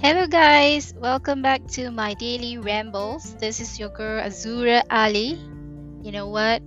Hello, guys. Welcome back to my daily rambles. This is your girl Azura Ali. You know what?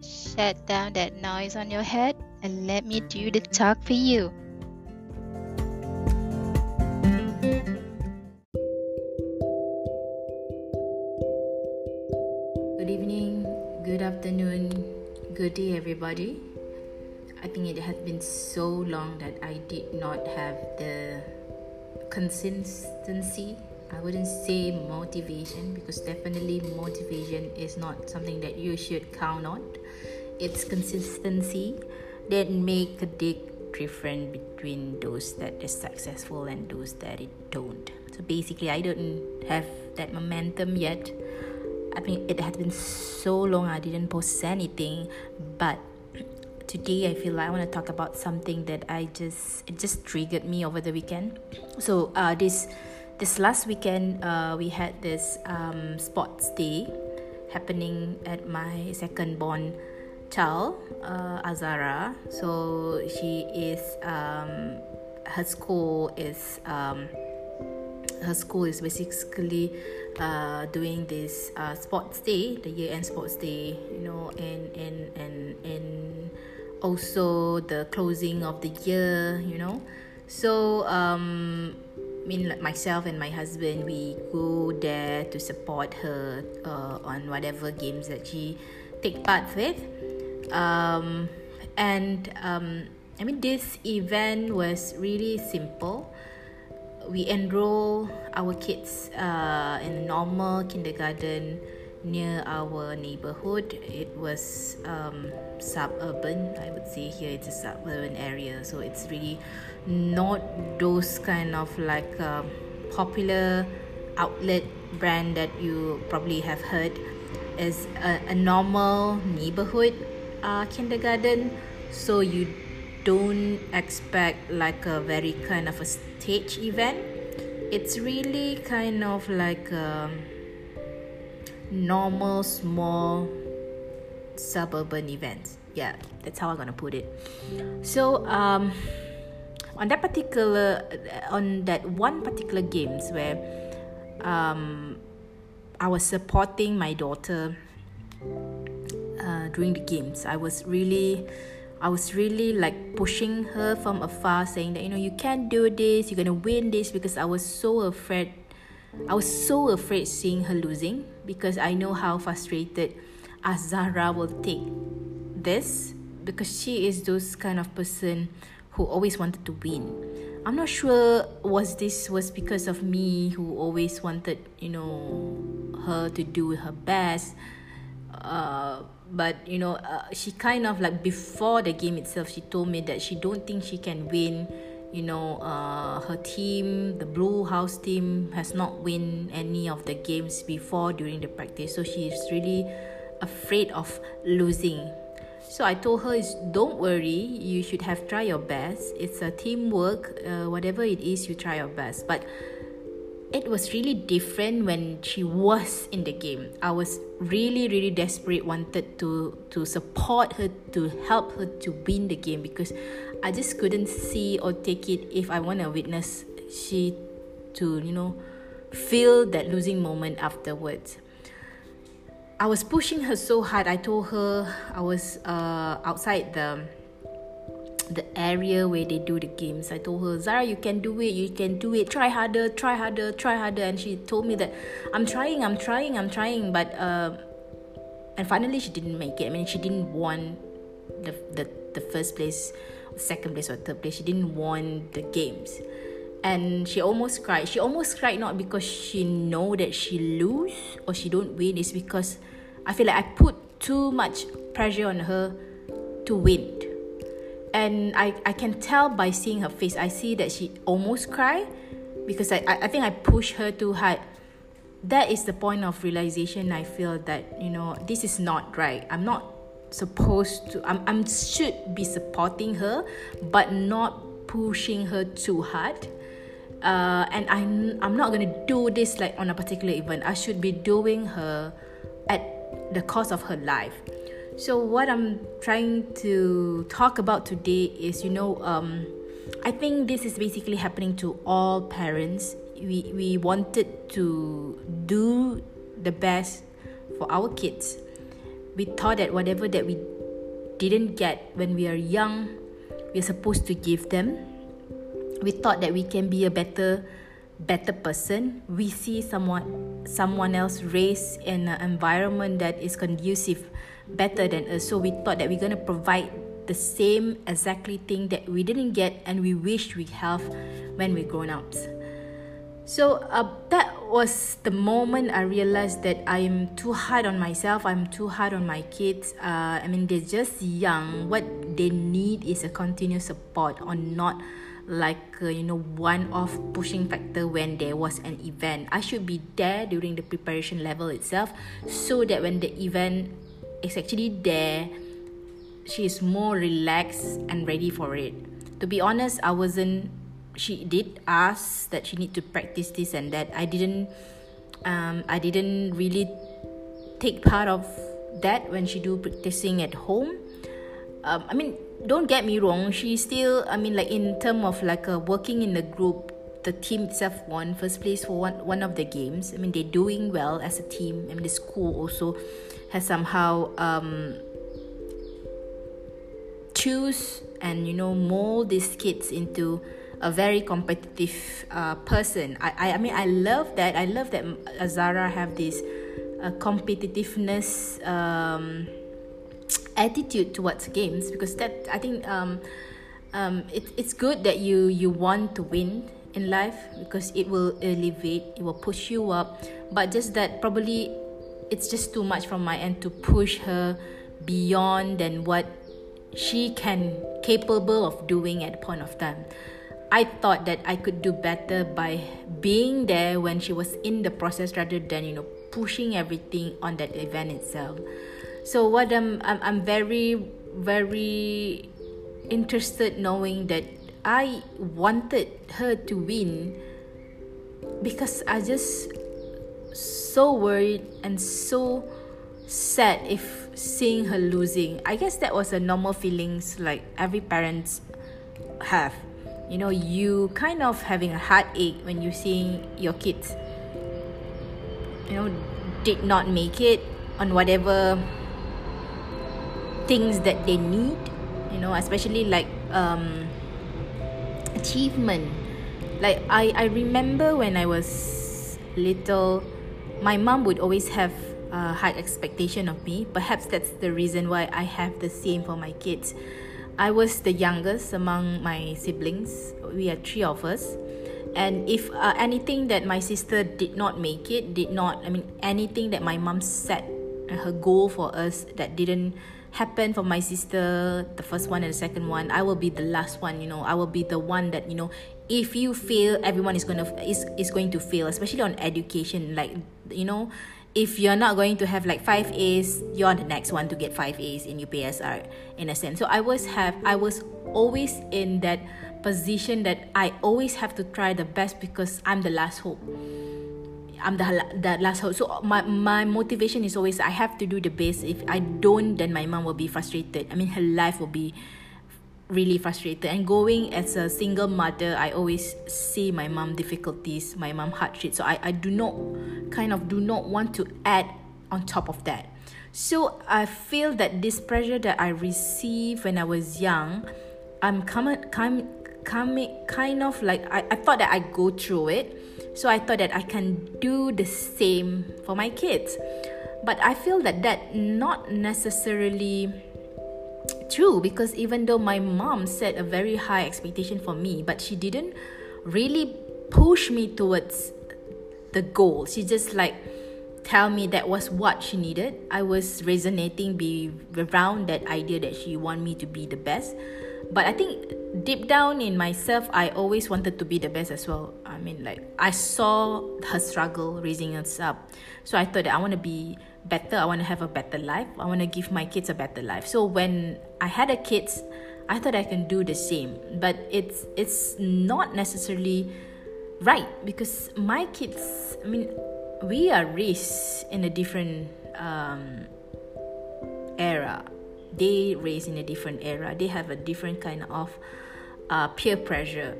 Shut down that noise on your head and let me do the talk for you. Good evening, good afternoon, good day, everybody. I think it has been so long that I did not have the consistency. I wouldn't say motivation because definitely motivation is not something that you should count on. It's consistency that make a big difference between those that is successful and those that it don't. So basically, I don't have that momentum yet I mean, it has been so long I didn't post anything, but today I feel like I want to talk about something that I just it just triggered me over the weekend. So uh, this this last weekend uh, we had this um, sports day happening at my second born child uh, Azara. So she is um, her school is um, her school is basically uh, doing this uh, sports day, the year end sports day, you know, and and and and also the closing of the year, you know. So um, I mean, myself and my husband, we go there to support her uh, on whatever games that she take part with. Um, and um, I mean, this event was really simple we enroll our kids uh, in normal kindergarten near our neighborhood. It was um, suburban, I would say here it's a suburban area, so it's really not those kind of like uh, popular outlet brand that you probably have heard. Is a, a normal neighborhood uh, kindergarten, so you don't expect like a very kind of a stage event. It's really kind of like a normal small suburban events Yeah, that's how I'm gonna put it. So um, on that particular on that one particular games where um, I was supporting my daughter uh, during the games, I was really I was really like pushing her from afar, saying that you know you can't do this, you're gonna win this because I was so afraid. I was so afraid seeing her losing because I know how frustrated Azara will take this because she is those kind of person who always wanted to win. I'm not sure was this was because of me who always wanted you know her to do her best. Uh, but you know uh, she kind of like before the game itself she told me that she don't think she can win you know uh, her team the blue house team has not win any of the games before during the practice. So she is really afraid of losing. So i told her don't worry. You should have try your best. It's a teamwork. Uh, whatever it is you try your best. But it was really different when she was in the game. I was really, really desperate, wanted to to support her, to help her to win the game because I just couldn't see or take it if I want to witness she to you know feel that losing moment afterwards. I was pushing her so hard. I told her I was uh, outside the the area where they do the games. I told her, Zara, you can do it, you can do it. Try harder, try harder, try harder. And she told me that I'm trying, I'm trying, I'm trying. But uh, and finally, she didn't make it. I mean, she didn't won the the, the first place, second place, or third place. She didn't won the games, and she almost cried. She almost cried not because she know that she lose or she don't win. It's because I feel like I put too much pressure on her to win and I, I can tell by seeing her face i see that she almost cried because I, I think i pushed her too hard that is the point of realization i feel that you know this is not right i'm not supposed to i'm, I'm should be supporting her but not pushing her too hard. Uh, and I'm, I'm not gonna do this like on a particular event. I should be doing her at the cost of her life. So, what I'm trying to talk about today is you know, um, I think this is basically happening to all parents. We we wanted to do the best for our kids. We thought that whatever that we didn't get when we are young, we're supposed to give them. We thought that we can be a better better person. We see someone someone else raised in an environment that is conducive better than us. So we thought that we're gonna provide the same exactly thing that we didn't get and we wish we have when we're grown ups. So uh, that was the moment I realized that I'm too hard on myself. I'm too hard on my kids. Uh, I mean, they're just young. What they need is a continuous support, or not like uh, you know one-off pushing factor when there was an event. I should be there during the preparation level itself, so that when the event is actually there, she is more relaxed and ready for it. To be honest, I wasn't she did ask that she need to practice this and that. I didn't um, i didn't really take part of that when she do practicing at home. Um, i mean don't get me wrong she still i mean like in term of like a working in the group the team itself won first place for one one of the games. I mean they're doing well as a team. I and the school also has somehow um, choose and you know mold these kids into a very competitive uh, person. I, I I mean I love that. I love that Azara have this uh, competitiveness um, attitude towards games because that I think um, um, it, it's good that you you want to win in life because it will elevate, it will push you up. But just that probably it's just too much from my end to push her beyond than what she can capable of doing at the point of time. I thought that I could do better by being there when she was in the process rather than you know pushing everything on that event itself. So what I'm I'm, I'm very very interested knowing that I wanted her to win because I just so worried and so sad if seeing her losing. I guess that was a normal feelings like every parents have you know you kind of having a heartache when you seeing your kids you know did not make it on whatever things that they need you know especially like um achievement. Like i i remember when i was little my mom would always have a high expectation of me. Perhaps that's the reason why i have the same for my kids I was the youngest among my siblings. We are three of us. And if uh, anything that my sister did not make it, did not, I mean, anything that my mom set her goal for us that didn't happen for my sister, the first one and the second one, I will be the last one, you know, I will be the one that, you know, if you fail, everyone is going to, is, is going to fail, especially on education, like, you know, if you're not going to have like five A's, you're the next one to get five A's in UPSR in a sense. So I was have I was always in that position that I always have to try the best because I'm the last hope. I'm the the last hope. So my my motivation is always I have to do the best. If I don't, then my mom will be frustrated. I mean, her life will be really frustrated. And going as a single mother i always see my mom difficulties my mom hardship so i, I do not kind of do not want to add on top of that. So i feel that this pressure that i received when i was young i'm coming coming coming kind of like I, I thought that i go through it. So i thought that i can do the same for my kids. But i feel that that not necessarily true because even though my mom set a very high expectation for me but she didn't really push me towards the goal. She just like tell me that was what she needed. I was resonating be around that idea that she want me to be the best. But i think deep down in myself i always wanted to be the best as well. I mean like i saw her struggle raising us up. So i thought that i want to be better i want to have a better life i want to give my kids a better life. So when i had a kids i thought i can do the same but it's it's not necessarily right because my kids i mean we are raised in a different um, era. They raised in a different era. They have a different kind of uh, peer pressure.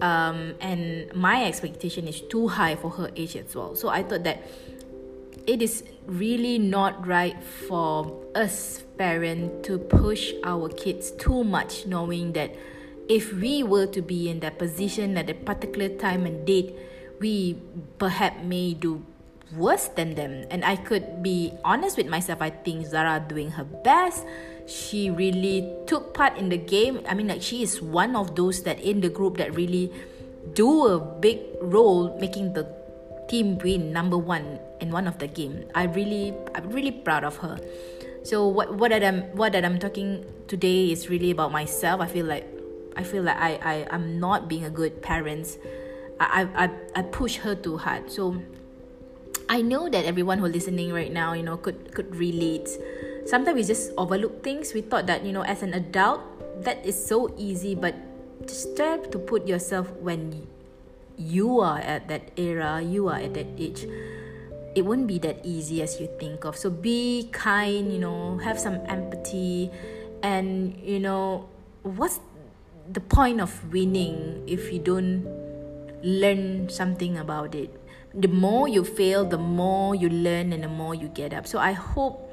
Um, and my expectation is too high for her age as well. So I thought that it is really not right for us parents to push our kids too much, knowing that if we were to be in that position at a particular time and date, we perhaps may do worse than them. And I could be honest with myself. I think Zara doing her best. She really took part in the game. I mean, like she is one of those that in the group that really do a big role making the team win number one in one of the game. I really, I'm really proud of her. So what what that I'm what that I'm talking today is really about myself. I feel like I feel like I I I'm not being a good parent. I I I push her too hard. So I know that everyone who listening right now, you know, could could relate. Sometimes we just overlook things. We thought that you know, as an adult, that is so easy, but just try to put yourself when you are at that era, you are at that age it wouldn't be that easy as you think of. So be kind, you know, have some empathy, and you know, what's the point of winning if you don't learn something about it? The more you fail, the more you learn, and the more you get up. So I hope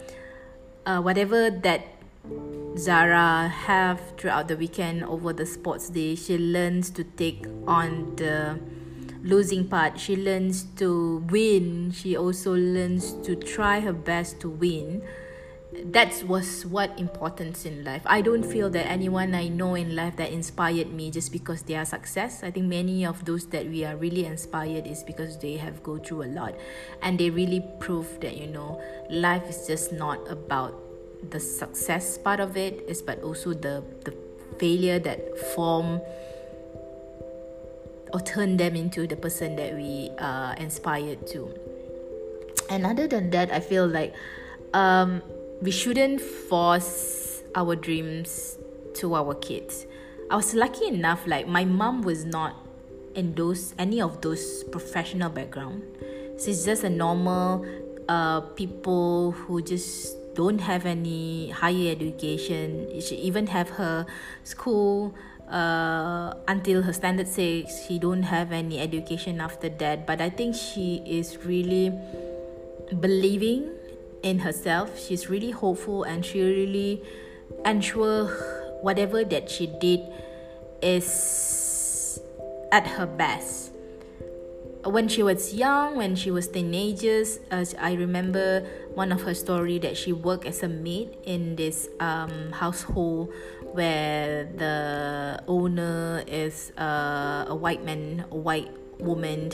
uh, whatever that Zara have throughout the weekend over the sports day, she learns to take on the losing part. She learns to win. She also learns to try her best to win. That was what importance in life. I don't feel that anyone i know in life that inspired me just because they are success. I think many of those that we are really inspired is because they have go through a lot. And they really prove that you know life is just not about the success part of it. Is but also the the failure that form or turn them into the person that we are inspired to. And other than that, I feel like um, we shouldn't force our dreams to our kids. I was lucky enough, like my mom was not in those any of those professional background. She's just a normal uh, people who just don't have any higher education. She even have her school uh, until her standard six she don't have any education after that. But i think she is really believing in herself. She's really hopeful and she really ensure whatever that she did is at her best. When she was young when she was teenagers as i remember one of her story that she worked as a maid in this um, household where the owner is uh, a white man, a white woman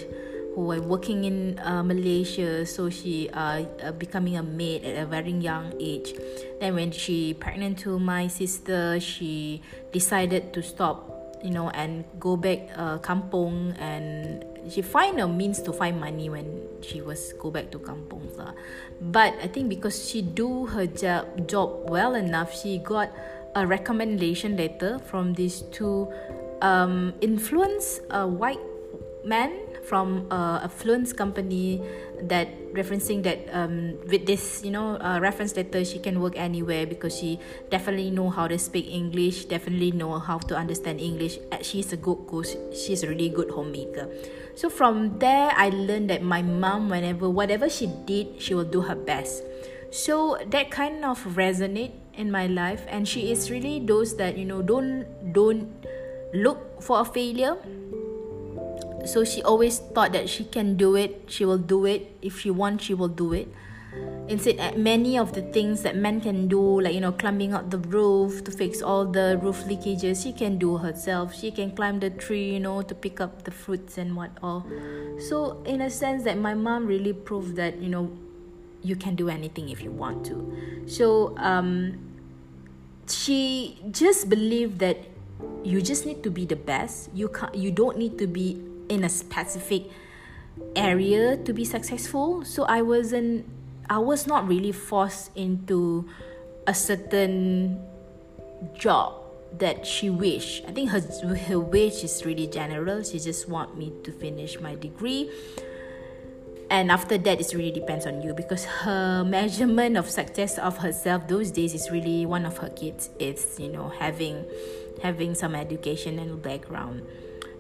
who are working in uh, Malaysia. So she uh, uh, becoming a maid at a very young age. Then when she pregnant to my sister, she decided to stop, you know, and go back uh, kampong and she find a means to find money when she was go back to kampong lah. But I think because she do her job job well enough, she got a recommendation letter from these two um, influence a white man from a affluence company that referencing that um, with this you know uh, reference letter she can work anywhere because she definitely know how to speak english definitely know how to understand english. She's a good cook she's a really good homemaker. So from there i learned that my mom whenever whatever she did she will do her best. So that kind of resonate in my life and she is really those that you know don't don't look for a failure. So she always thought that she can do it she will do it. If she wants she will do it. Instead many of the things that men can do like you know climbing up the roof to fix all the roof leakages she can do herself. She can climb the tree you know to pick up the fruits and what all. So in a sense that my mom really proved that you know you can do anything if you want to. So um she just believed that you just need to be the best. You can't you don't need to be in a specific area to be successful. So i wasn't i was not really forced into a certain job that she wish. I think her her wish is really general. She just want me to finish my degree and after that it really depends on you because her measurement of success of herself those days is really one of her kids. It's you know having having some education and background.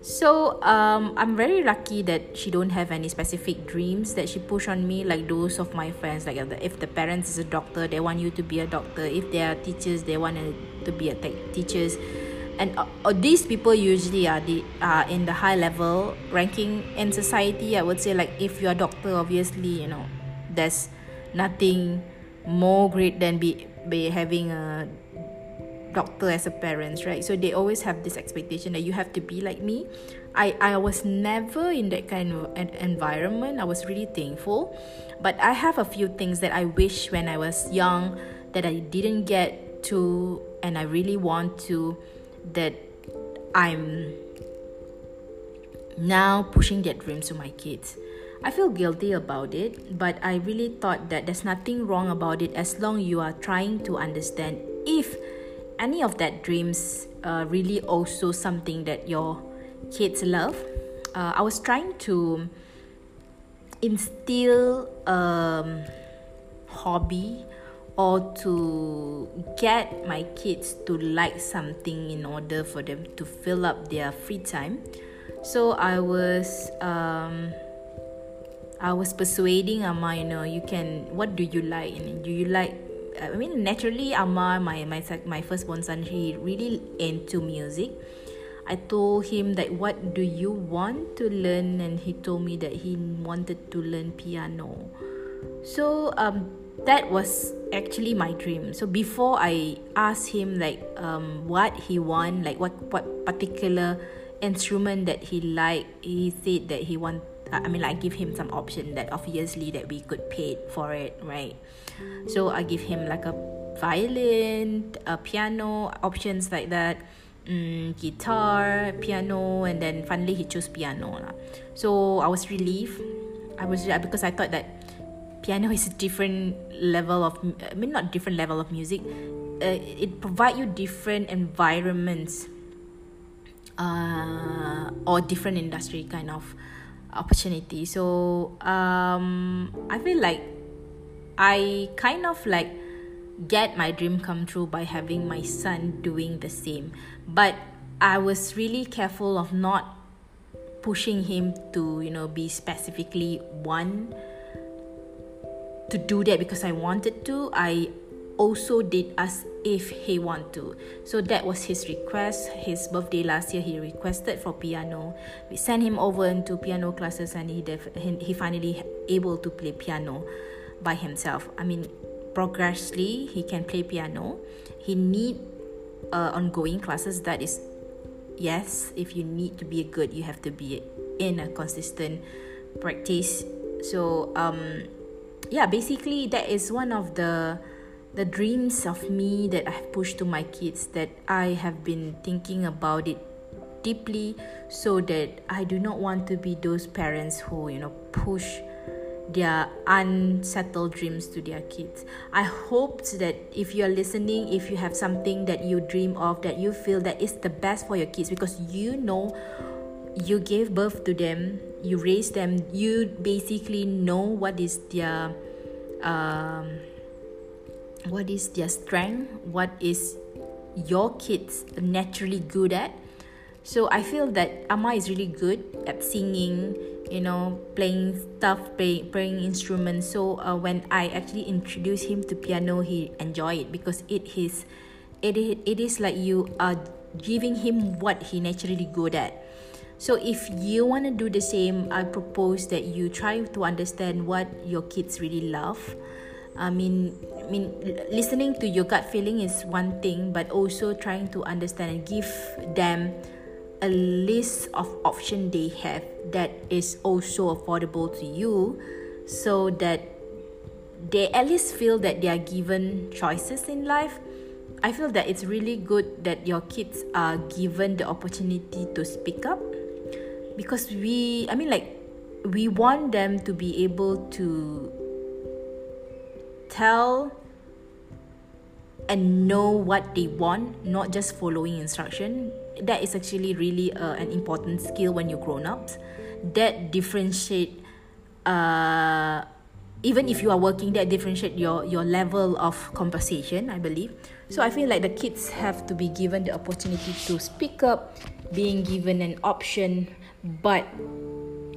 So um, i'm very lucky that she don't have any specific dreams that she push on me like those of my friends like if the parents is a doctor they want you to be a doctor. If they are teachers they want to be a tech teachers and uh, uh, these people usually are the are in the high level ranking in society i would say like if you're a doctor obviously you know there's nothing more great than be be having a doctor as a parents right? So they always have this expectation that you have to be like me. I i was never in that kind of environment. I was really thankful. But i have a few things that i wish when i was young that i didn't get to and i really want to that i'm now pushing that dreams to my kids I feel guilty about it, but I really thought that there's nothing wrong about it as long you are trying to understand if any of that dreams uh, really also something that your kids love. Uh, I was trying to instill um, hobby or to get my kids to like something in order for them to fill up their free time. So I was um, I was persuading Amma, you know, you can. What do you like? And do you like? I mean, naturally, Amma, my my my firstborn son, he really into music. I told him that what do you want to learn, and he told me that he wanted to learn piano. So um, that was actually my dream. So before I asked him like um, what he want, like what what particular instrument that he like, he said that he want I mean, like, give him some option that obviously that we could pay for it, right? So I give him like a violin, a piano, options like that, um, guitar, piano, and then finally he chose piano. So I was relieved. I was because I thought that piano is a different level of, I mean, not different level of music. Uh, it provide you different environments uh, or different industry kind of opportunity so um i feel like i kind of like get my dream come true by having my son doing the same but i was really careful of not pushing him to you know be specifically one to do that because i wanted to i also did ask if he want to. So that was his request his birthday last year he requested for piano. We sent him over into piano classes and he def- he finally able to play piano by himself. I mean progressively he can play piano. He need uh, ongoing classes that is yes if you need to be good you have to be in a consistent practice. So um yeah basically that is one of the the dreams of me that I've pushed to my kids that I have been thinking about it deeply so that I do not want to be those parents who you know push their unsettled dreams to their kids. I hope that if you're listening, if you have something that you dream of that you feel that is the best for your kids because you know you gave birth to them, you raise them, you basically know what is their um, what is their strength what is your kids naturally good at. So i feel that amma is really good at singing you know playing stuff play, playing instruments. So uh, when i actually introduce him to piano he enjoy it because it is it, it is like you are giving him what he naturally good at so if you want to do the same i propose that you try to understand what your kids really love I mean, I mean, listening to your gut feeling is one thing, but also trying to understand and give them a list of option they have that is also affordable to you, so that they at least feel that they are given choices in life. I feel that it's really good that your kids are given the opportunity to speak up because we, I mean, like, we want them to be able to tell and know what they want, not just following instruction. That is actually really uh, an important skill when you're grown ups. That differentiate uh, even if you are working that differentiate your your level of conversation i believe so i feel like the kids have to be given the opportunity to speak up being given an option but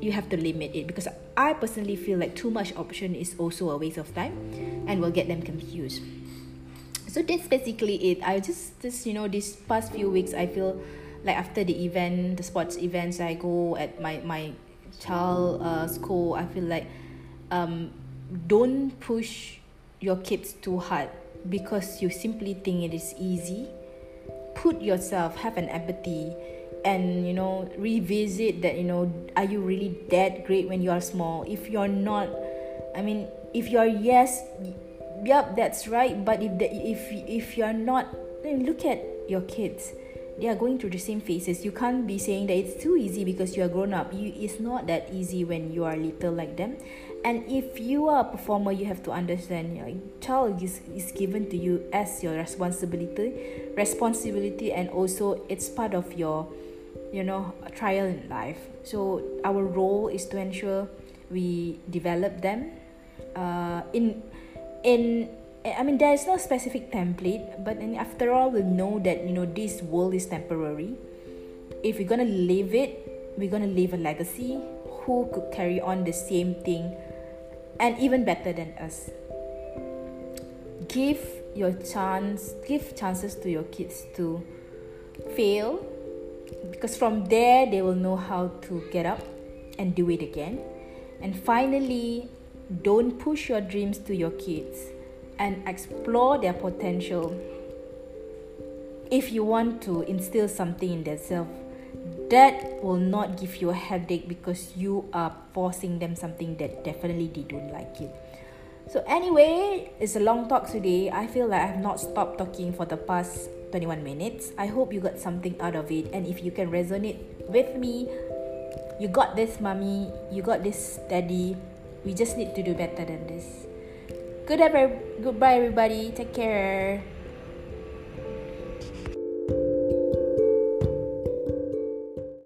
you have to limit it because i personally feel like too much option is also a waste of time and will get them confused. So that's basically it. I just just you know these past few weeks i feel like after the event the sports events i go at my my child uh, school i feel like um don't push your kids too hard because you simply think it is easy. Put yourself have an empathy and you know revisit that you know are you really that great when you are small? If you're not i mean if you're yes yep that's right. But if the, if if you're not then look at your kids. They are going through the same phases. You can't be saying that it's too easy because you are grown up. You it's not that easy when you are little like them. And if you are a performer you have to understand your child is, is given to you as your responsibility responsibility and also it's part of your you know a trial in life. So our role is to ensure we develop them uh, in in I mean there is no specific template but after all we know that you know this world is temporary. If we're gonna live it we're gonna leave a legacy. Who could carry on the same thing and even better than us? Give your chance give chances to your kids to fail because from there they will know how to get up and do it again. And finally don't push your dreams to your kids and explore their potential. If you want to instill something in themselves that will not give you a headache because you are forcing them something that definitely they don't like it so anyway it's a long talk today. I feel like i have not stopped talking for the past 21 minutes. I hope you got something out of it. And if you can resonate with me you got this mommy. You got this daddy. We just need to do better than this. Good goodbye everybody. Take care